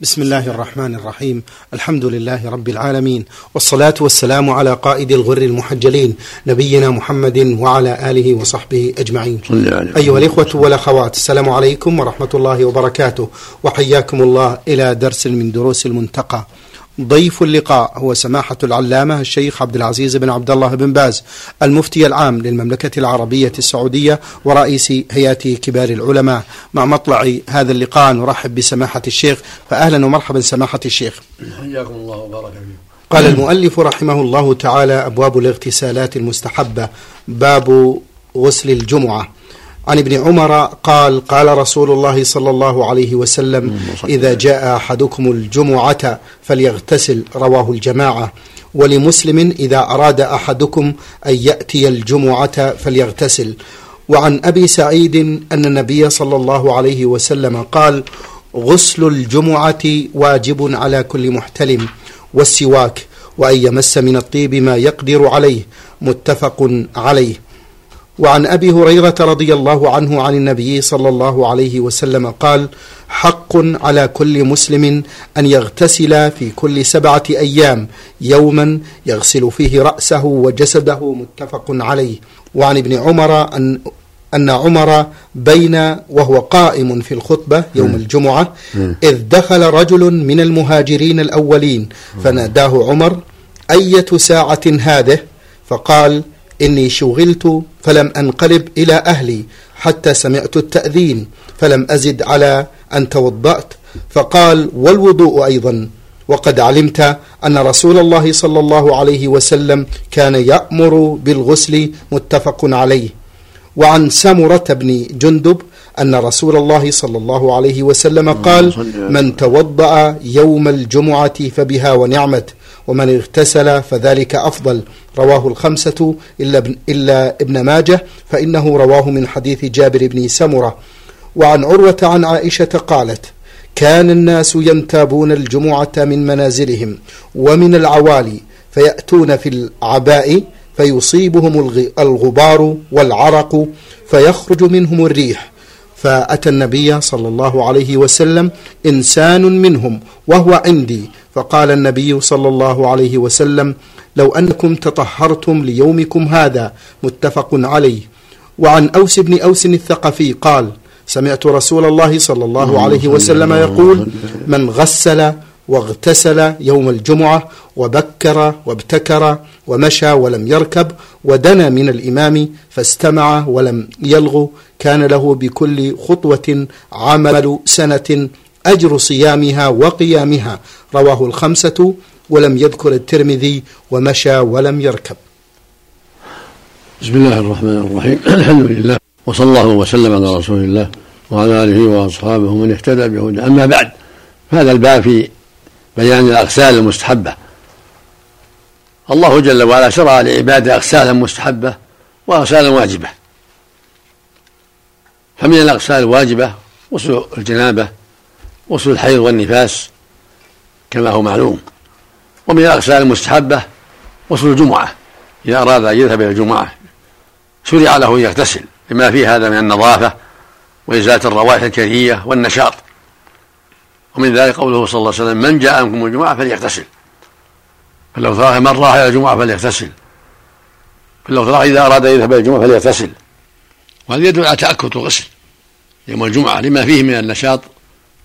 بسم الله الرحمن الرحيم الحمد لله رب العالمين والصلاة والسلام على قائد الغر المحجلين نبينا محمد وعلى آله وصحبه أجمعين أيها الإخوة والأخوات السلام عليكم ورحمة الله وبركاته وحياكم الله إلى درس من دروس المنتقى ضيف اللقاء هو سماحة العلامة الشيخ عبد العزيز بن عبد الله بن باز المفتي العام للمملكة العربية السعودية ورئيس هيئة كبار العلماء. مع مطلع هذا اللقاء نرحب بسماحة الشيخ. فأهلا ومرحبا سماحة الشيخ. حياكم الله وبارك فيكم. قال المؤلف رحمه الله تعالى أبواب الاغتسالات المستحبة. باب غسل الجمعة. عن ابن عمر قال قال رسول الله صلى الله عليه وسلم إذا جاء أحدكم الجمعة فليغتسل. رواه الجماعة. ولمسلم إذا أراد أحدكم أن يأتي الجمعة فليغتسل. وعن أبي سعيد أن النبي صلى الله عليه وسلم قال غسل الجمعة واجب على كل محتلم والسواك وأن يمس من الطيب ما يقدر عليه متفق عليه. وعن أبي هريرة رضي الله عنه عن النبي صلى الله عليه وسلم قال حق على كل مسلم أن يغتسل في كل سبعة أيام يوما يغسل فيه رأسه وجسده متفق عليه. وعن ابن عمر ان أن عمر بين وهو قائم في الخطبة يوم الجمعة إذ دخل رجل من المهاجرين الأولين. فناداه عمر أية ساعة هذه؟ فقال إني شغلت فلم أنقلب إلى أهلي حتى سمعت التأذين فلم أزد على أن توضأت. فقال والوضوء أيضا. وقد علمت أن رسول الله صلى الله عليه وسلم كان يأمر بالغسل متفق عليه. وعن سمرة بن جندب أن رسول الله صلى الله عليه وسلم قال من توضأ يوم الجمعة فبها ونعمت. ومن اغتسل فذلك أفضل. رواه الخمسة إلا ابن, إلا ابن ماجه فإنه رواه من حديث جابر بن سمرة. وعن عروة عن عائشة قالت كان الناس ينتابون الجمعة من منازلهم ومن العوالي فيأتون في العباء فيصيبهم الغبار والعرق فيخرج منهم الريح فأتى النبي صلى الله عليه وسلم إنسان منهم وهو عندي. فقال النبي صلى الله عليه وسلم لو أنكم تطهرتم ليومكم هذا متفق عليه. وعن أوس بن أوس الثقفي قال سمعت رسول الله صلى الله عليه وسلم يقول من غسل واغتسل يوم الجمعة وبكر وابتكر ومشى ولم يركب ودنا من الإمام فاستمع ولم يلغ كان له بكل خطوة عمل سنة أجر صيامها وقيامها. رواه الخمسة ولم يذكر الترمذي ومشى ولم يركب. بسم الله الرحمن الرحيم. الحمد لله وصلى الله وسلم على رسول الله وعلى آله وأصحابه من اهتدى بهدى أما بعد هذا الباب في بيان الأغسال المستحبة. الله جل وعلا شرع لعباده أغسالا مستحبة وأغسالا واجبة. فمن الأغسال الواجبة غسل الجنابة غسل الحيض والنفاس كما هو معلوم. ومن الأغسال المستحبة غسل الجمعة إذا أراد أن يذهب إلى الجمعة شرع له أن يغتسل لما فيه هذا من النظافة وإزالة الروائح الكريهية والنشاط. ومن ذلك قوله صلى الله عليه وسلم من جاء منكم الجمعة فليغتسل. فلو تراه من راح إلى الجمعة فليغتسل. فلو تراه إذا أراد أن يذهب إلى الجمعة فليغتسل. وهذا يدل على تأكد الغسل. يوم الجمعة لما فيه من النشاط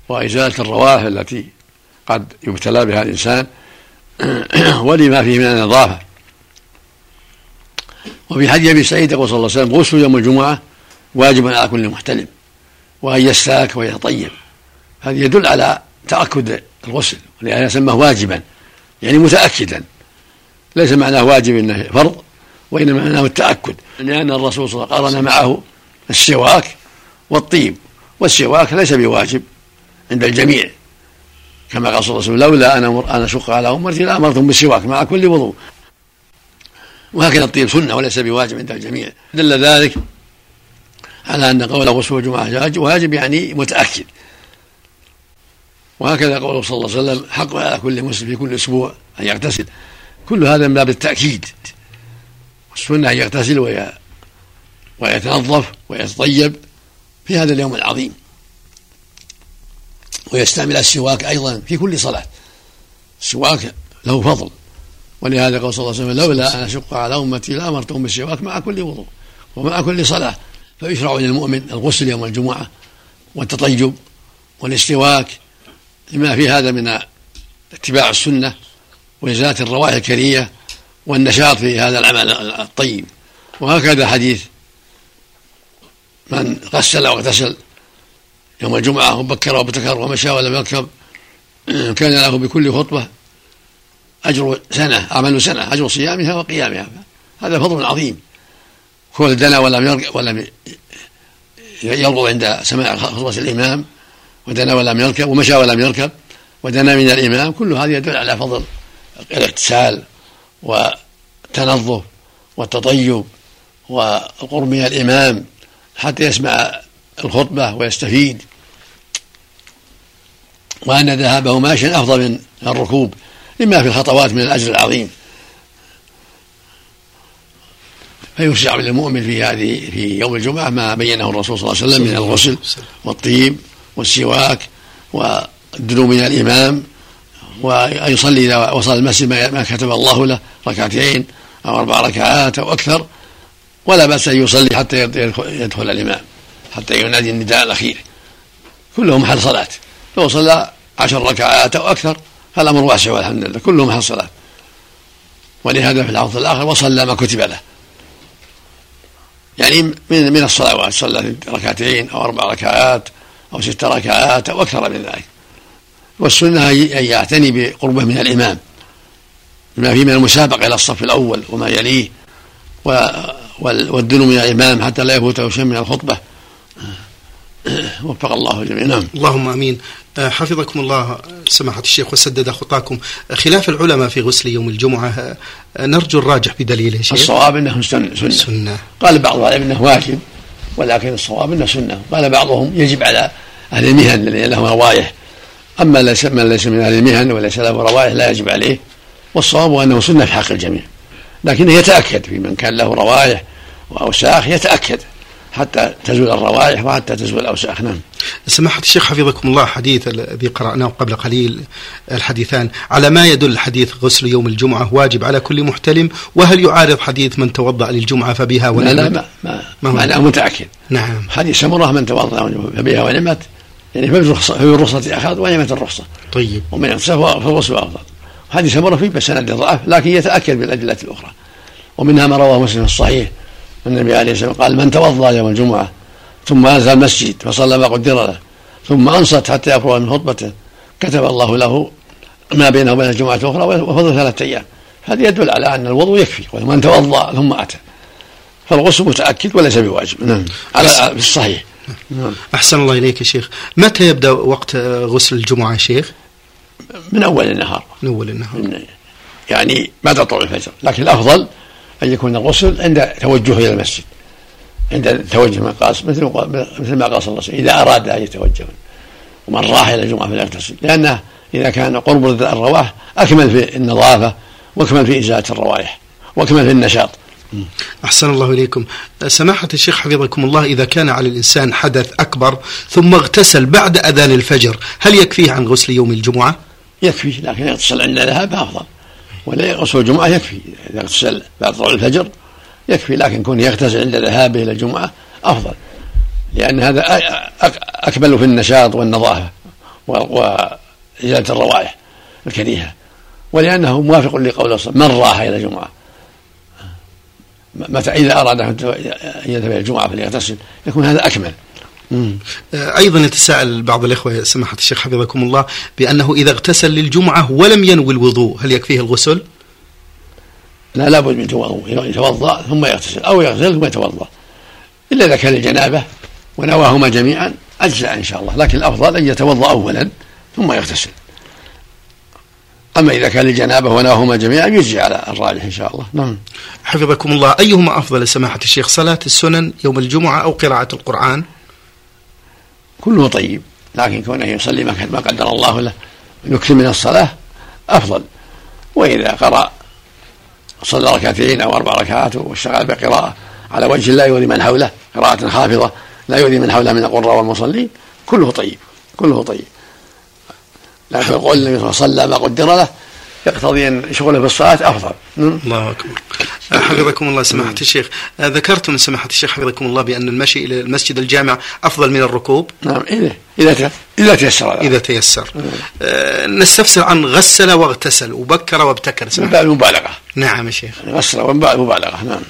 وإزالة الروائح التي قد يبتلى بها الإنسان ولما فيه من النظافة. وفي حديث أبي سعيد يقول صلى الله عليه وسلم غسل يوم الجمعة واجب على كل محتلم وأن يستاك ويتطيب. هذا يدل على تأكد الغسل ولهذا سماه واجبا يعني متأكدا. ليس معناه واجب إنه فرض وإنما معناه التأكد. لأن الرسول صلى الله عليه وسلم قرن معه السواك والطيب والسواك ليس بواجب عند الجميع. كما قال صلى الله عليه وسلم لولا أن أن أشق على امتي لامرتم بالسواك مع كل وضوء. وهكذا الطيب سنة وليس بواجب عند الجميع. دل ذلك على أن قول غسل الجمعة واجب يعني متأكد. وهكذا قوله صلى الله عليه وسلم حق على كل مسلم في كل أسبوع أن يغتسل. كل هذا من باب التأكيد. والسنة أن يغتسل ويتنظف ويتطيب في هذا اليوم العظيم. ويستعمل السواك أيضا في كل صلاة. السواك له فضل. ولهذا قال صلى الله عليه وسلم لولا أن أشق على أمتي لأمرتهم بالسواك مع كل وضوء ومع كل صلاة. فيشرع للمؤمن الغسل يوم الجمعة والتطيب والاستواك لما في هذا من اتباع السنة وإزالة الروائح الكريهة والنشاط في هذا العمل الطيب. وهكذا حديث من غسل واغتسل يوم الجمعة وبكر وابتكر ومشى ولم يركب كان له بكل خطبة أجر سنة عمل سنة أجر صيامها وقيامها. هذا فضل عظيم. كون دنا ولم يركب ولم يرغب عند سماع خطبة الإمام ودنا ولم يركب ومشى ولم يركب ودنا من الإمام كل هذا يدل على فضل الاغتسال والتنظف والتطيب والقرب من الإمام حتى يسمع الخطبة ويستفيد. وأن ذهابه ماشيا أفضل من الركوب لما في الخطوات من الأجر العظيم. فيشرع للمؤمن في هذه في يوم الجمعة ما بينه الرسول صلى الله عليه وسلم من الغسل والطيب. والسواك والدنو من الإمام وأن يصلي إذا وصل المسجد ما كتب الله له ركعتين أو أربع ركعات أو أكثر ولا بأس أن يصلي حتى يدخل الإمام حتى ينادي النداء الأخير. كله محل صلاة. لو صلى عشر ركعات أو أكثر فالأمر واسع والحمد لله. كله محل صلاة. ولهذا في الحوض الآخر وصلى ما كتب له. يعني من من الصلوات صلى ركعتين أو أربع ركعات أو ست ركعات أو أكثر من ذلك. والسنة أن يعتني بقربه من الإمام بما فيه من المسابقة إلى الصف الأول وما يليه والدنو من الإمام حتى لا يفوته شيء من الخطبة. وفق الله الجميع نعم. اللهم آمين. آه، حفظكم الله سماحة الشيخ وسدد خطاكم. خلاف العلماء في غسل يوم الجمعة آه، نرجو الراجح بدليل يا شيخ. الصواب إنه سنة, سنة. سنة. قال بعض العلماء إنه واجب. ولكن الصواب أنه سنة. قال بعضهم يجب على أهل المهن الذين لهم روائح أما من ليس من أهل المهن وليس له روائح لا يجب عليه. والصواب أنه سنة في حق الجميع. لكنه يتأكد في من كان له روائح وأوساخ يتأكد. حتى تزول الروائح وحتى تزول الأوساخ. نعم. سماحة الشيخ حفظكم الله حديث الذي قرأناه قبل قليل الحديثان. على ما يدل حديث غسل يوم الجمعة واجب على كل محتلم؟ وهل يعارض حديث من توضأ للجمعة فبها ونعمت لا لا ما, ما, ما أنا متأكد. نعم. حديث سمرة من توضأ فبها ونعمت يعني في الرخصة أخذ ونعمت الرخصة. طيب. ومن فالغسل أفضل. حديث سمرة فيه بس سند ضعف لكن يتأكد بالأدلة الأخرى. ومنها ما رواه مسلم الصحيح. النبي عليه الصلاة والسلام قال من توضأ يوم الجمعة ثم نزل المسجد فصلى ما قدر له ثم أنصت حتى يفرغ من خطبته كتب الله له ما بينه وبين الجمعة الأخرى وفضل ثلاثة أيام. هذا يدل على أن الوضوء يكفي ومن توضأ ثم أتى. فالغسل متأكد وليس بواجب. نعم. على في الصحيح. نعم. أحسن الله إليك يا شيخ. متى يبدأ وقت غسل الجمعة يا شيخ؟ من أول النهار. من أول النهار. يعني بعد طلوع الفجر. لكن الأفضل أن يكون الغسل عند توجهه إلى المسجد. عند توجه من قاس مثل مثل ما عليه وسلم إذا أراد أن يتوجه. ومن راح إلى الجمعة فليغتسل لأنه إذا كان قرب الرواح أكمل في النظافة وأكمل في إزالة الروائح وأكمل في النشاط. أحسن الله إليكم. سماحة الشيخ حفظكم الله إذا كان على الإنسان حدث أكبر ثم اغتسل بعد أذان الفجر هل يكفيه عن غسل يوم الجمعة؟ يكفي لكن يغتسل عند ذهاب أفضل. ولا غسل الجمعة يكفي. إذا اغتسل بعد طلوع الفجر يكفي لكن كون يغتسل عند ذهابه إلى الجمعة أفضل. لأن هذا أكمل في النشاط والنظافة وإزالة الروائح الكريهة. ولأنه موافق لقول من راح إلى الجمعة. متى إذا أراد أن يذهب إلى الجمعة فليغتسل. يكون هذا أكمل. أيضا يتساءل بعض الإخوة سماحة الشيخ حفظكم الله بأنه إذا اغتسل للجمعة ولم ينوي الوضوء هل يكفيه الغسل؟ لا لابد من توضؤ يتوضأ ثم يغتسل أو يغتسل ثم يتوضأ. إلا إذا كان الجنابة ونواهما جميعا أجزاء إن شاء الله لكن الأفضل أن يتوضأ أولا ثم يغتسل. أما إذا كان الجنابة ونواهما جميعا يجزي على الراجح إن شاء الله. نعم. حفظكم الله. أيهما أفضل سماحة الشيخ صلاة السنن يوم الجمعة أو قراءة القرآن؟ كله طيب لكن كونه يصلي ما قدر الله له يكثر من الصلاة أفضل. وإذا قرأ صلى ركعتين أو أربع ركعات واشتغل بقراءة على وجه لا يؤذي من حوله قراءة خافضة لا يؤذي من حوله من القراء والمصلين كله طيب كله طيب. لكن قول النبي صلى الله عليه وسلم ما قدر له يقتضي أن شغله في الصلاه افضل الله أكبر. حفظكم الله سماحة الشيخ. ذكرتم سماحة الشيخ حفظكم الله بأن المشي إلى المسجد الجامع أفضل من الركوب؟ نعم إذا إذا إذا تيسر إذا تيسر. آه نستفسر عن غسل واغتسل وبكر وابتكر سماحة. باب المبالغة نعم يا شيخ. غسل ومبالغة نعم.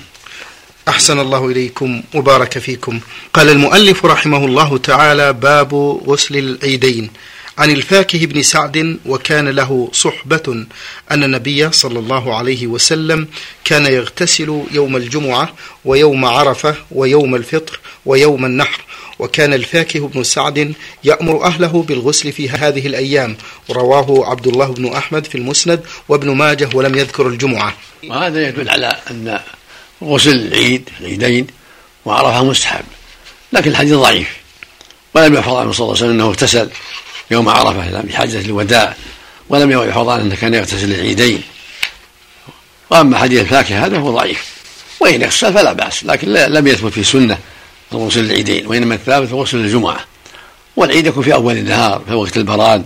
أحسن الله إليكم وبارك فيكم. قال المؤلف رحمه الله تعالى باب غسل العيدين. عن الفاكه بن سعد وكان له صحبة أن النبي صلى الله عليه وسلم كان يغتسل يوم الجمعة ويوم عرفة ويوم الفطر ويوم النحر. وكان الفاكه بن سعد يأمر أهله بالغسل في هذه الأيام. رواه عبد الله بن أحمد في المسند وابن ماجه ولم يذكر الجمعة. وهذا يدل على أن غسل العيد العيدين وعرفة مستحب لكن الحديث ضعيف. ولم يحفظ عنه صلى الله عليه وسلم أنه اغتسل. يوم عرفة في حجة الوداع ولم يحفظ عنه أنه كان يغتسل العيدين وأما حديث الفاكهة هذا هو ضعيف. وإن اغتسل فلا بأس لكن لم يثبت في سنة غسل العيدين وإنما الثابت غسل الجمعة. والعيد يكون في أول النهار في وقت البراد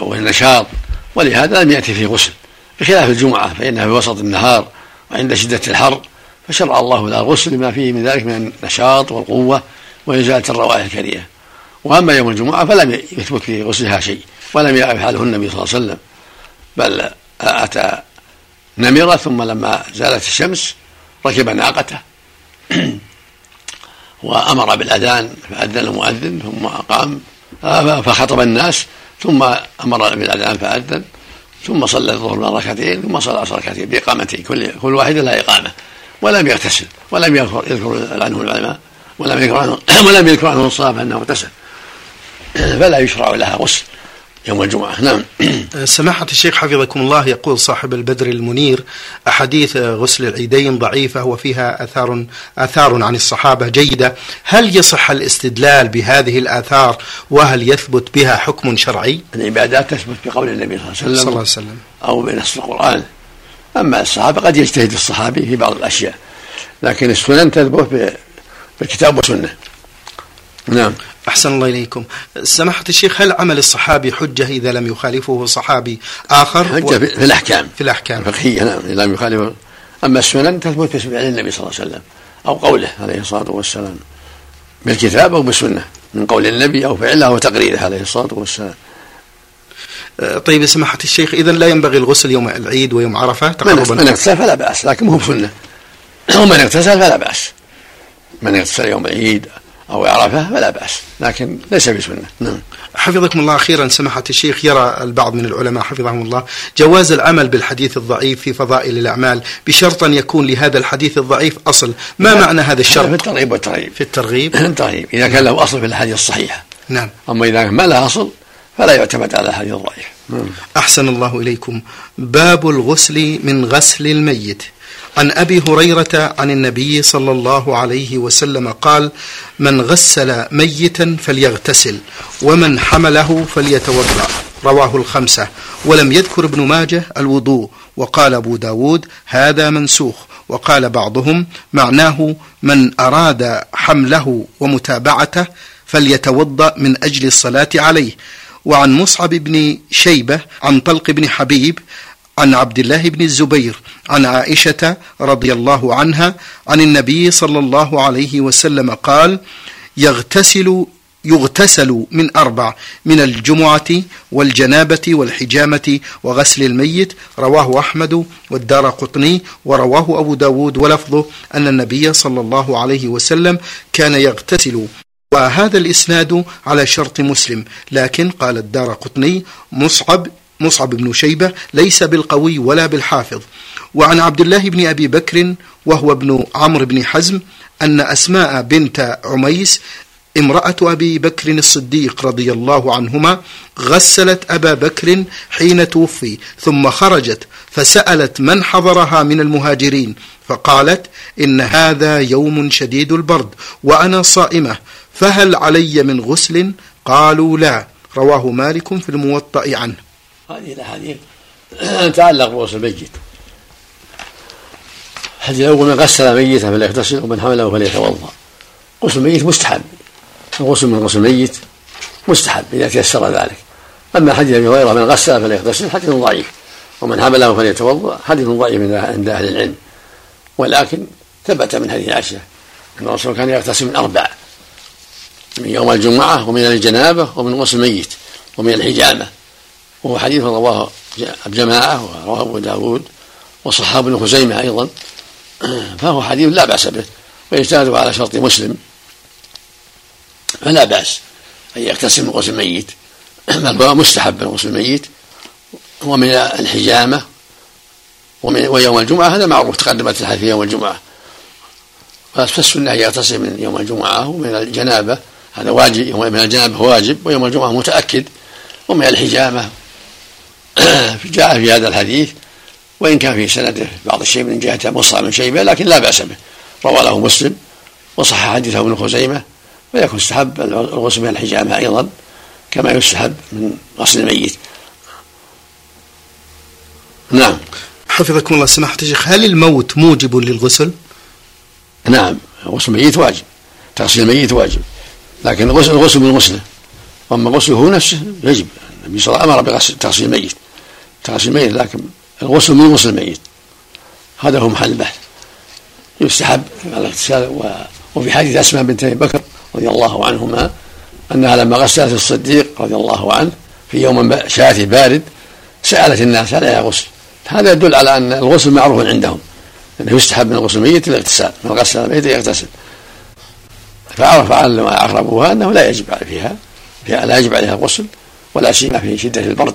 والنشاط. ولهذا لم يأتي فيه غسل. بخلاف الجمعة فإنها في وسط النهار وعند شدة الحر فشرع الله له الغسل لما فيه من ذلك من النشاط والقوة وإزالة الروائح الكريهة وأما يوم الجمعة فلم يثبت في غسلها شيء ولم يفعله النبي صلى الله عليه وسلم بل أتى نمرة ثم لما زالت الشمس ركب ناقته. وأمر بالأذان فأذن المؤذن ثم أقام فخطب الناس ثم أمر بالأذان فأذن ثم صلى الظهر ركعتين ثم صلى العصر ركعتين بإقامتين كل كل واحد لها إقامة. ولم يغتسل ولم يذكر يذكر عنه العلماء ولم يذكر عنه ولم يذكر عنه الصلاه أنه اغتسل. فلا يشرع لها غسل يوم الجمعة. نعم. سماحة الشيخ حفظكم الله يقول صاحب البدر المنير أحاديث غسل العيدين ضعيفة وفيها آثار آثار عن الصحابة جيدة. هل يصح الاستدلال بهذه الآثار وهل يثبت بها حكم شرعي؟ العبادات تثبت بقول النبي صلى الله عليه وسلم, صلى الله عليه وسلم. أو بنص القرآن. أما الصحابة قد يجتهد الصحابي في بعض الأشياء لكن السنن تثبت بالكتاب والسنة. نعم. أحسن الله إليكم. سماحة الشيخ هل عمل الصحابي حجة إذا لم يخالفه صحابي آخر؟ حجة و... في الأحكام. في الأحكام. الفقهية نعم إذا لم يخالفه. أما السنن تثبت بفعل النبي صلى الله عليه وسلم أو قوله عليه الصلاة والسلام بالكتاب أو بالسنة من قول النبي أو فعله أو تقريره عليه الصلاة والسلام. أه، طيب سماحة الشيخ إذا لا ينبغي الغسل يوم العيد ويوم عرفة تقربا؟ من اغتسل فلا بأس لكن مو بسنة. ومن اغتسل فلا بأس. من اغتسل يوم العيد أو عرفة فلا بأس. لكن ليس بسنة. نعم. حفظكم الله أخيرا سماحة الشيخ يرى البعض من العلماء حفظهم الله. جواز العمل بالحديث الضعيف في فضائل الأعمال بشرط أن يكون لهذا الحديث الضعيف أصل. ما نعم. معنى هذا الشرط؟ في الترغيب والترهيب. في الترغيب. الترغيب إذا كان له أصل في الحديث الصحيحة. نعم. أما إذا ما له أصل فلا يعتمد على الحديث الضعيف نعم. أحسن الله إليكم. باب الغسل من غسل الميت. عن أبي هريرة عن النبي صلى الله عليه وسلم قال من غسل ميتا فليغتسل ومن حمله فليتوضأ. رواه الخمسة. ولم يذكر ابن ماجه الوضوء. وقال أبو داود هذا منسوخ. وقال بعضهم معناه من أراد حمله ومتابعته فليتوضأ من أجل الصلاة عليه. وعن مصعب بن شيبة عن طلق بن حبيب عن عبد الله بن الزبير عن عائشة رضي الله عنها عن النبي صلى الله عليه وسلم قال يغتسل يغتسل من أربع من الجمعة والجنابة والحجامة وغسل الميت رواه أحمد والدار قطني ورواه أبو داود ولفظه أن النبي صلى الله عليه وسلم كان يغتسل. وهذا الإسناد على شرط مسلم لكن قال الدار قطني مصعب مصعب بن شيبة ليس بالقوي ولا بالحافظ. وعن عبد الله بن أبي بكر وهو ابن عمرو بن حزم أن أسماء بنت عميس امرأة أبي بكر الصديق رضي الله عنهما غسلت أبا بكر حين توفي ثم خرجت فسألت من حضرها من المهاجرين فقالت إن هذا يوم شديد البرد وأنا صائمة فهل علي من غسل؟ قالوا لا رواه مالك في الموطأ عنه. هذه الاحاديث تعلق بغسل الميت. الحديث الأول من غسل ميتا فليغتسل ومن حمله فليتوضأ. غسل الميت مستحب. الغسل من غسل الميت مستحب إذا تيسر ذلك. أما حديث أبي هريرة من غسل فليغتسل حديث ضعيف ومن حمله فليتوضأ حديث ضعيف عند أهل العلم. ولكن ثبت من حديث عائشة أن الرسول كان يغتسل من أربع من يوم الجمعة ومن الجنابة ومن غسل الميت ومن الحجامة. وهو حديث رواه الجماعة ورواه أبو داود وصحاب ابن خزيمة أيضا. فهو حديث لا بأس به ويجتهد على شرط مسلم. فلا بأس أن يغتسل من غسل الميت. بل هو مستحب من غسل الميت ومن الحجامة ومن ويوم الجمعة. هذا معروف تقدمت الحديث في يوم الجمعة. فالسنة أن يغتسل من يوم الجمعة ومن الجنابة. هذا واجب من الجنابة واجب ويوم الجمعة متأكد. ومن الحجامة جاء في هذا الحديث وإن كان في سنده بعض الشيء من جهة مصعب بن شيبة لكن لا بأس به. روى له مسلم وصح حديثه ابن خزيمة ويكون استحب الغسل من الحجامة أيضا كما يستحب من غسل الميت. نعم. حفظكم الله سماحة الشيخ هل الموت موجب للغسل؟ نعم. غسل الميت واجب تغسيل الميت واجب لكن الغسل الغسل بالغسله وأما غسله نفسه يجب النبي صلى الله عليه وسلم أمر بغسل تغسيل الميت. تغسيل الميت لكن الغسل من غسل الميت. هذا هو محل البحث. يستحب الاغتسال وفي حديث أسماء بنت أبي بكر رضي الله عنهما أنها لما غسلت الصديق رضي الله عنه في يوم شاتي بارد سألت الناس هل غسل؟ هذا يدل على أن الغسل معروف عندهم أنه يستحب من غسل الميت الاغتسال من غسل الميت يغتسل فعرف عرفوها أنه لا يجب فيها لا يجب عليها الغسل ولا سيما في شدة البرد.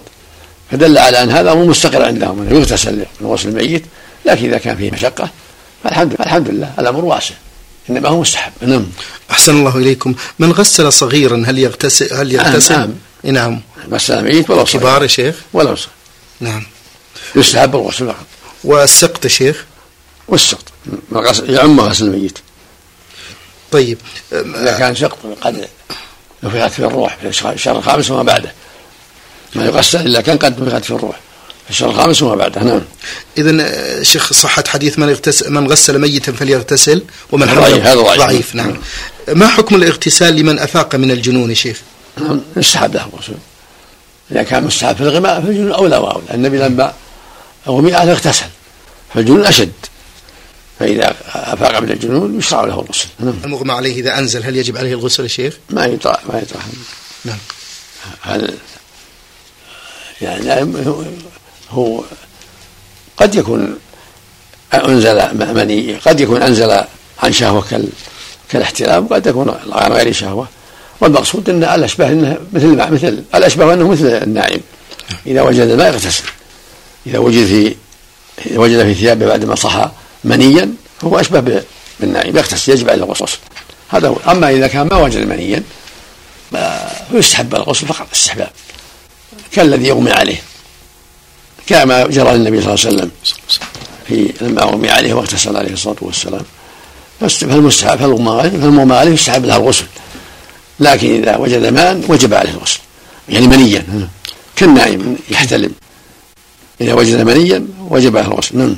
فدل على أن هذا مو مستقر عندهم أنه يغتسل من غسل الميت لكن إذا كان فيه مشقة فالحمد لله الحمد لله الأمر واسع إنما هو مستحب. نعم. أحسن الله إليكم. من غسل صغيرا هل يغتسل هل يغتسل؟ نعم. نعم. غسل ميت ولو صغير. كبار يا شيخ؟ ولو صغير. نعم. يستحب الغسل فقط. والسقط يا شيخ؟ والسقط. يعم غسل الميت. طيب إذا كان سقط قد نفخت في الروح في الشهر الخامس وما بعده. ما يغسل إلا كان قد نفخت في الروح. الشهر الخامس وما بعده. نعم. اذا آه، شيخ صحة حديث من اغتسل من غسل ميتا فليغتسل ومن ضعيف هذا ضعيف, ضعيف. نعم. نعم ما حكم الاغتسال لمن أفاق من الجنون يا شيخ؟ نعم. يستحب له الرسول إذا كان مستحب في الغماء فالجنون أولى وأولى. النبي لما غمي عليه اغتسل. فالجنون أشد. فإذا أفاق من الجنون يشرع له الغسل. نعم. المغمى عليه إذا أنزل هل يجب عليه الغسل يا شيخ؟ ما يطرح ما يطرح. نعم. هل يعني هو قد يكون أنزل مني قد يكون أنزل عن شهوة كالاحتلام وقد يكون عن غير شهوة. والمقصود أن الأشباه أنه مثل مثل الأشباه أنه مثل النائم إذا وجد الماء يغتسل. إذا وجد في وجد في ثيابه بعد ما صحى منيا فهو أشبه بالنائم يغتسل يجب عليه الغسل هذا هو. أما إذا كان ما وجد منيا فيستحب الغسل فقط استحباب. كالذي يغمي عليه. كما جرى للنبي صلى الله عليه وسلم. في لما أغمي عليه واغتسل عليه الصلاة والسلام. فالمستحب فالمغمى عليه يستحب له الغسل. لكن إذا وجد ماء وجب عليه الغسل. يعني منيا. كالنائم يحتلم. إذا وجد منيا وجب عليه الغسل. نعم.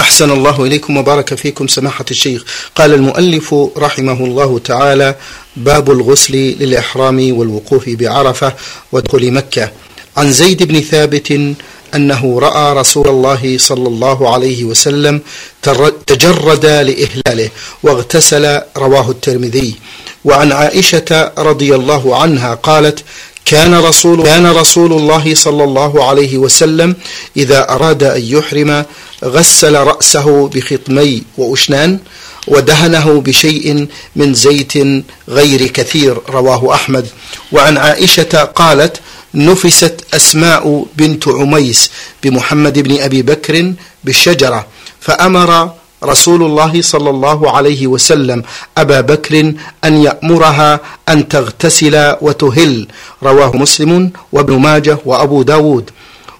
أحسن الله إليكم وبارك فيكم سماحة الشيخ. قال المؤلف رحمه الله تعالى باب الغسل للإحرام والوقوف بعرفة ودخول مكة. عن زيد بن ثابت أنه رأى رسول الله صلى الله عليه وسلم تجرد لإهلاله واغتسل رواه الترمذي. وعن عائشة رضي الله عنها قالت كان رسول كان رسول الله صلى الله عليه وسلم إذا أراد أن يحرم غسل رأسه بخطمي وأشنان ودهنه بشيء من زيت غير كثير رواه أحمد. وعن عائشة قالت نفست أسماء بنت عميس بمحمد بن أبي بكر بالشجرة فأمر رسول الله صلى الله عليه وسلم أبا بكر أن يأمرها أن تغتسل وتهل. رواه مسلم وابن ماجه وأبو داود.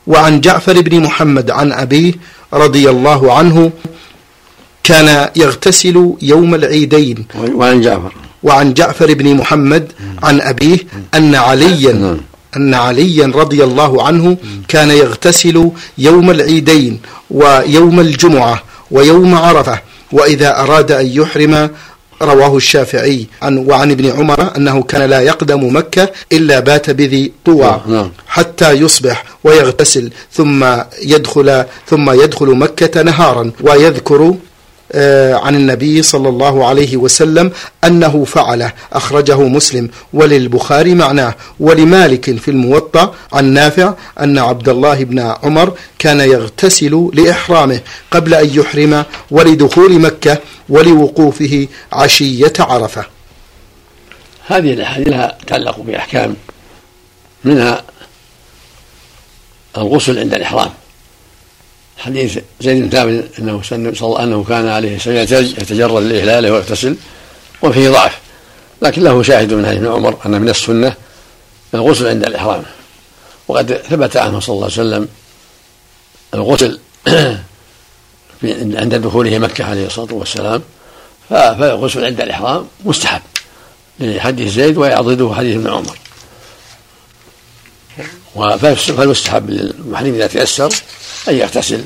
وعن جعفر بن محمد عن أبيه رضي الله عنه كان يغتسل يوم العيدين. وعن جعفر. وعن جعفر بن محمد عن أبيه أن عليا نعم. أن عليا رضي الله عنه كان يغتسل يوم العيدين ويوم الجمعة ويوم عرفة وإذا أراد أن يحرم رواه الشافعي عن وعن ابن عمر أنه كان لا يقدم مكة إلا بات بذي طوى نعم. حتى يصبح ويغتسل ثم يدخل ثم يدخل مكة نهارا ويذكر عن النبي صلى الله عليه وسلم أنه فعله. أخرجه مسلم. وللبخاري معناه. ولمالك في الموطأ عن نافع أن عبد الله بن عمر كان يغتسل لإحرامه قبل أن يحرم ولدخول مكة ولوقوفه عشية عرفة. هذه الأحاديث تعلق بأحكام منها الغسل عند الإحرام. حديث زيد بن ثابت أنه صلى أنه كان عليه يتجرد لإهلاله ويغتسل وفيه ضعف. لكن له شاهد من حديث عمر أن من السنة الغسل عند الإحرام. وقد ثبت عنه صلى الله عليه وسلم الغسل عند دخوله مكة عليه الصلاة والسلام. فالغسل عند الإحرام مستحب لحديث زيد ويعضده حديث ابن عمر. فالمستحب للمحرم إذا تيسر أن يغتسل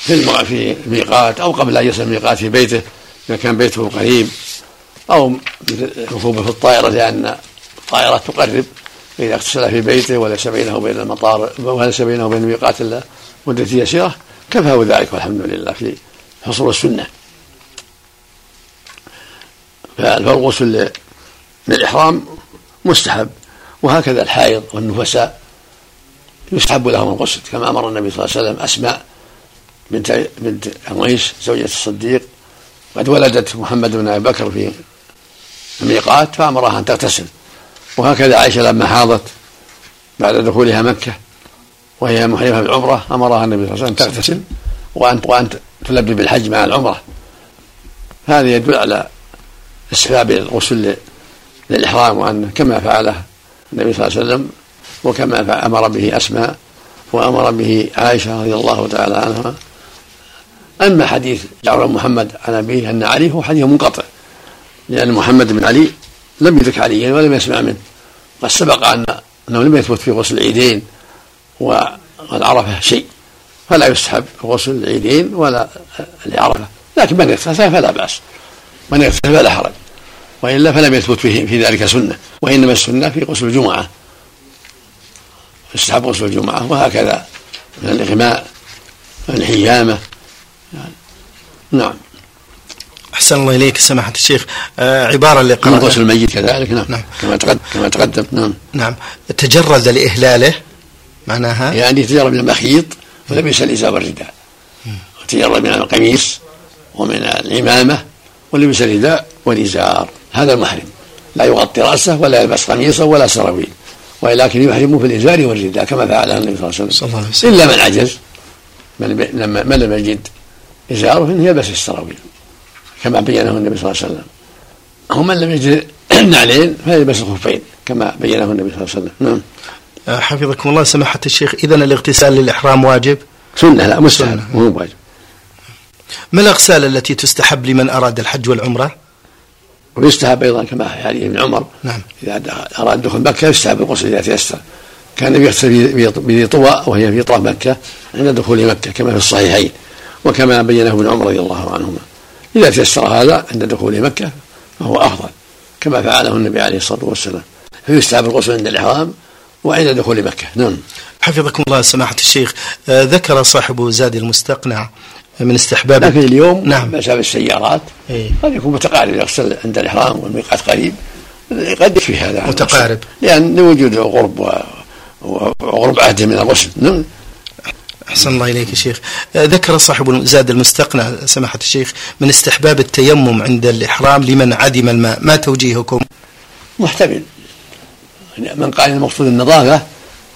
في في الميقات أو قبل أن يصل الميقات في بيته إذا كان بيته قريب أو ركوبه في الطائرة لأن الطائرة تقرب فإذا اغتسل في بيته وليس بينه وبين المطار وليس بينه وبين الميقات إلا مدة يسيرة كفاه ذلك والحمد لله في حصول السنة. فالغسل للإحرام مستحب وهكذا الحائض والنفساء يستحب لهم الغسل كما أمر النبي صلى الله عليه وسلم أسماء بنت بنت عميس زوجة الصديق. قد ولدت محمد بن أبي بكر في الميقات فأمرها أن تغتسل. وهكذا عائشة لما حاضت بعد دخولها مكة وهي محرمة بالعمرة أمرها النبي صلى الله عليه وسلم أن تغتسل وأن وأن تلبي بالحج مع العمرة. هذا يدل على استحباب الغسل للإحرام وأن كما فعله النبي صلى الله عليه وسلم وكما أمر به أسماء وأمر به عائشة رضي الله تعالى عنها. أما حديث جعفر محمد عن أبيه أن علي هو حديث منقطع لأن محمد بن علي لم يدرك عليا ولم يسمع منه. قد سبق ان أنه لم يثبت في غسل العيدين والعرفه شيء فلا يستحب غسل العيدين ولا العرفة. لكن من اغتسل فلا بأس. من اغتسل فلا حرج. وإلا فلم يثبت في ذلك سنة. وإنما السنة في غسل الجمعة. يستحب غسل الجمعة وهكذا. من الإغماء والحجامة يعني نعم. أحسن الله إليك سماحة الشيخ. آه عبارة اللي قرأ غسل الميت كذلك نعم, نعم. كما تقدم كما تقدم نعم. نعم. تجرد لإهلاله معناها؟ يعني تجرد من المخيط ولبس الإزار والرداء. وتجرد من القميص ومن العمامة ولبس الرداء والإزار. هذا المحرم. لا يغطي رأسه ولا يلبس قميصا ولا سراويل. ولكن يحرم في الإزار والرداء كما فعل النبي صلى الله عليه وسلم. إلا من عجز من لما من لم يجد فإنه يلبس السراويل كما بينه النبي صلى الله عليه وسلم. ومن لم يجد النعلين فيلبس الخفين كما بينه النبي صلى الله عليه وسلم. نعم. آه، حفظكم الله سماحة الشيخ إذا الاغتسال للإحرام واجب؟ سنة لا مستحب مو واجب ما الأغسال التي تستحب لمن أراد الحج والعمرة؟ ويستحب أيضا كما في حديث ابن عمر. نعم. إذا أراد دخول مكة يستحب الغسل اذا تيسر كان يغسل بذي طوى وهي في طرف مكة عند دخول مكة كما في الصحيحين وكما بينه ابن عمر رضي الله عنهما. إذا تيسر هذا عند دخول مكة فهو أفضل كما فعله النبي عليه الصلاة والسلام. فيستحب الغسل عند الإحرام وعند دخول مكة. نعم. حفظكم الله سماحة الشيخ. آه ذكر صاحب زاد المستقنع من استحباب لكن اليوم نعم. بسبب السيارات إيه؟ قد يكون متقارب يغسل عند الإحرام والميقات قريب. قد يكفي هذا. متقارب. لأن وجود غرب وغرب عهد من الغسل نعم. أحسن الله إليك يا شيخ. ذكر صاحب زاد المستقنع سماحة الشيخ من استحباب التيمم عند الإحرام لمن عدم الماء. ما توجيهكم؟ محتمل. من قال المقصود النظافة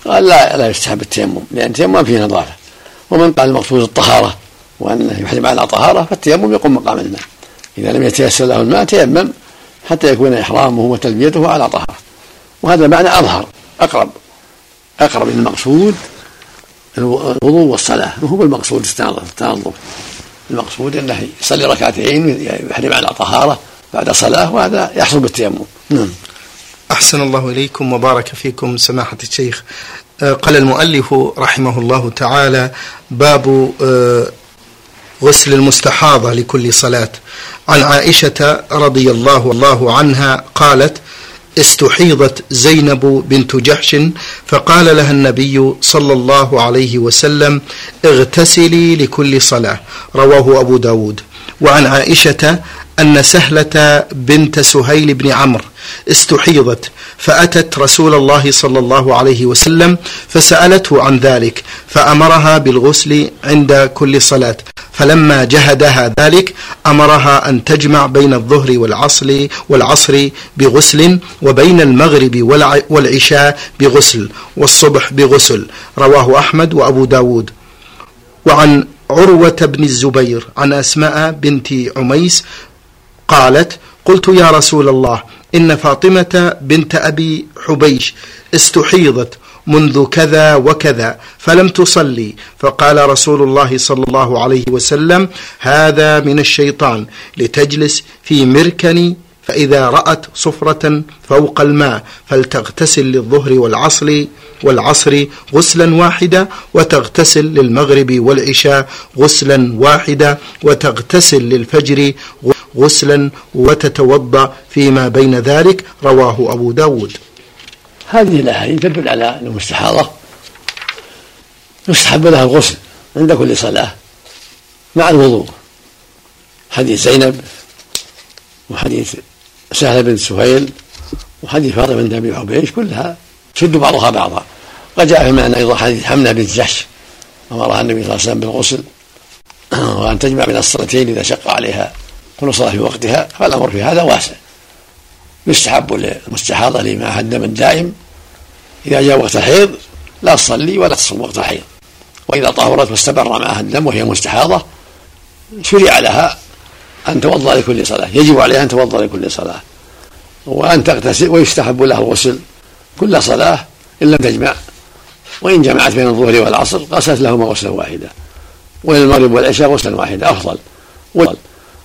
قال لا لا يستحب التيمم لأن التيمم فيه نظافة. ومن قال المقصود الطهارة وأنه يحرم على طهارة فالتيمم يقوم مقام الماء. إذا لم يتيسر له الماء تيمم حتى يكون إحرامه وتلبيته على طهارة. وهذا معنى أظهر أقرب أقرب إلى المقصود الوضوء والصلاة. هو المقصود التنظف المقصود أنه يصلي ركعتين يحرم على طهارة بعد صلاة وهذا يحصل بالتيمم. نعم. أحسن الله إليكم وبارك فيكم سماحة الشيخ. آه، قال المؤلف رحمه الله تعالى باب آه، غسل المستحاضة لكل صلاة. عن عائشة رضي الله الله عنها قالت استحيضت زينب بنت جحش فقال لها النبي صلى الله عليه وسلم اغتسلي لكل صلاة. رواه أبو داود. وعن عائشة أن سهلة بنت سهيل بن عمرو استحيضت فأتت رسول الله صلى الله عليه وسلم فسألته عن ذلك فأمرها بالغسل عند كل صلاة. فلما جهدها ذلك أمرها أن تجمع بين الظهر والعصر والعصر بغسل وبين المغرب والعشاء بغسل والصبح بغسل. رواه أحمد وأبو داود. وعن عروة بن الزبير عن أسماء بنت عميس قالت قلت يا رسول الله إن فاطمة بنت أبي حبيش استحيضت منذ كذا وكذا فلم تصلي. فقال رسول الله صلى الله عليه وسلم هذا من الشيطان لتجلس في مركن فإذا رأت صفرة فوق الماء فلتغتسل للظهر والعصر والعصر غسلا واحدا وتغتسل للمغرب والعشاء غسلا واحدا وتغتسل للفجر غسلا وتتوضأ فيما بين ذلك رواه أبو داود. هذه الأحاديث تدل على المستحاضة. يستحب لها الغسل عند كل صلاة مع الوضوء. حديث زينب وحديث سهل بن سهيل وحديث فاطمه بنت أبي حبيش كلها تشد بعضها بعضا. قد جاء في المعنى أيضا حديث حمله بنت جحش امرها النبي صلى الله عليه وسلم بالغسل. وأن تجمع بين الصلاتين إذا شق عليها كل صلاة في وقتها فالأمر في هذا واسع. يستحب للمستحاضة لما الدم الدائم إذا جاء وقت الحيض لا تصلي ولا تصوم وقت الحيض. وإذا طهرت واستمر معها الدم وهي مستحاضة شرع لها أن توضأ لكل صلاة. يجب عليها أن توضأ لكل صلاة. وأن تغتسل ويستحب لها الغسل. كل صلاة إن لم تجمع. وإن جمعت بين الظهر والعصر غسلت لهما غسلا واحدا. وللمغرب والعشاء غسلا واحدا. أفضل.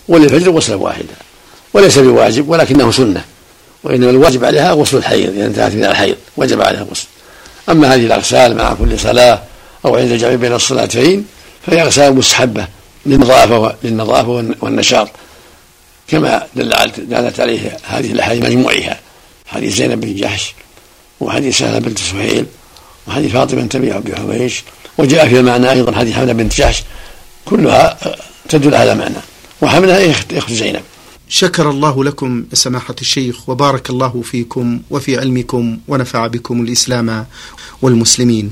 وللفجر غسلا واحدا. وليس بواجب ولكنه سنة. وإنما الواجب عليها غسل الحيض إذا انتهت من الحيض. وجب عليها الغسل. أما هذه الأغسال مع كل صلاة أو عند الجمع بين الصلاتين فهي أغسال مستحبة للنظافة للنظافة والنشاط كما دلت عليه هذه الأحاديث مجموعها حديث زينب بن جحش وحديث سهلة بنت سهيل وحديث فاطمة بنت أبي حبيش وجاء في المعنى أيضا حديث حملة بنت جحش. كلها تدل على معنى. وحملها أخت زينب. شكر الله لكم سماحة الشيخ وبارك الله فيكم وفي علمكم ونفع بكم الإسلام والمسلمين.